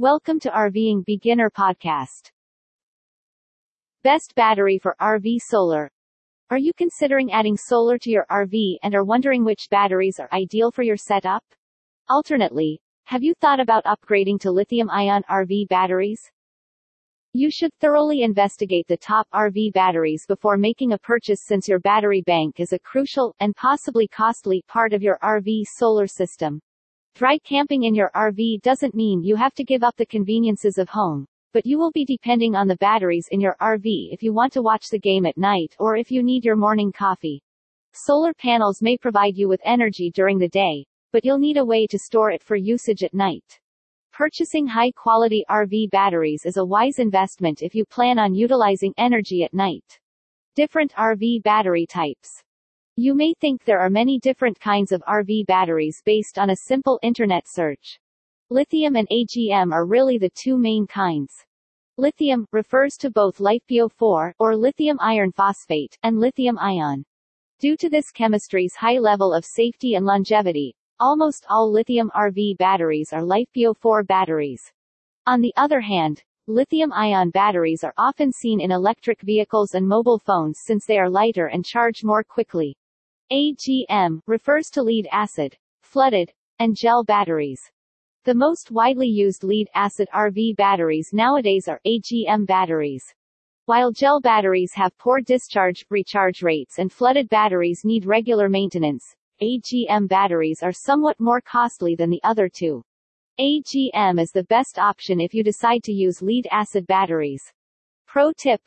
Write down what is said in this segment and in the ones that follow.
Welcome to RVing Beginner Podcast. Best battery for RV solar. Are you considering adding solar to your RV and are wondering which batteries are ideal for your setup? Alternately, have you thought about upgrading to lithium ion RV batteries? You should thoroughly investigate the top RV batteries before making a purchase since your battery bank is a crucial, and possibly costly, part of your RV solar system. Dry camping in your RV doesn't mean you have to give up the conveniences of home, but you will be depending on the batteries in your RV if you want to watch the game at night or if you need your morning coffee. Solar panels may provide you with energy during the day, but you'll need a way to store it for usage at night. Purchasing high quality RV batteries is a wise investment if you plan on utilizing energy at night. Different RV battery types. You may think there are many different kinds of RV batteries based on a simple internet search. Lithium and AGM are really the two main kinds. Lithium refers to both LiFePO4 or lithium iron phosphate and lithium ion. Due to this chemistry's high level of safety and longevity, almost all lithium RV batteries are LiFePO4 batteries. On the other hand, lithium-ion batteries are often seen in electric vehicles and mobile phones since they are lighter and charge more quickly. AGM refers to lead acid, flooded, and gel batteries. The most widely used lead acid RV batteries nowadays are AGM batteries. While gel batteries have poor discharge, recharge rates and flooded batteries need regular maintenance, AGM batteries are somewhat more costly than the other two. AGM is the best option if you decide to use lead acid batteries. Pro tip.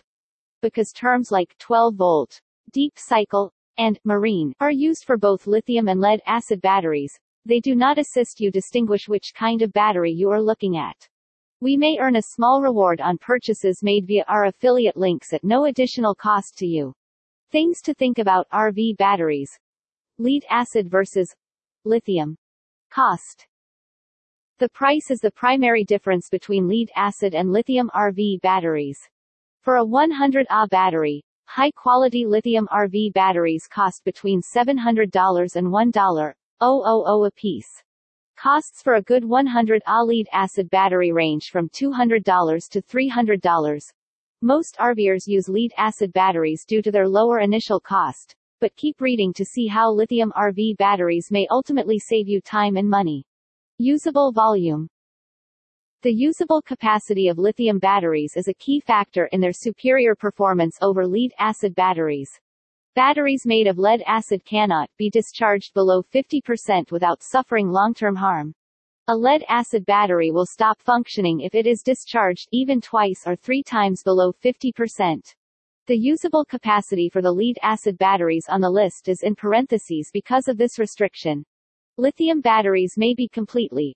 Because terms like 12 volt, deep cycle, and marine are used for both lithium and lead acid batteries. They do not assist you distinguish which kind of battery you are looking at. We may earn a small reward on purchases made via our affiliate links at no additional cost to you. Things to think about RV batteries. Lead acid versus lithium. Cost. The price is the primary difference between lead acid and lithium RV batteries. For a 100 Ah battery, High-quality lithium RV batteries cost between $700 and $1,000 a piece. Costs for a good 100 Ah lead acid battery range from $200 to $300. Most RVers use lead acid batteries due to their lower initial cost, but keep reading to see how lithium RV batteries may ultimately save you time and money. Usable volume the usable capacity of lithium batteries is a key factor in their superior performance over lead-acid batteries. Batteries made of lead acid cannot be discharged below 50% without suffering long-term harm. A lead-acid battery will stop functioning if it is discharged even twice or three times below 50%. The usable capacity for the lead-acid batteries on the list is in parentheses because of this restriction. Lithium batteries may be completely,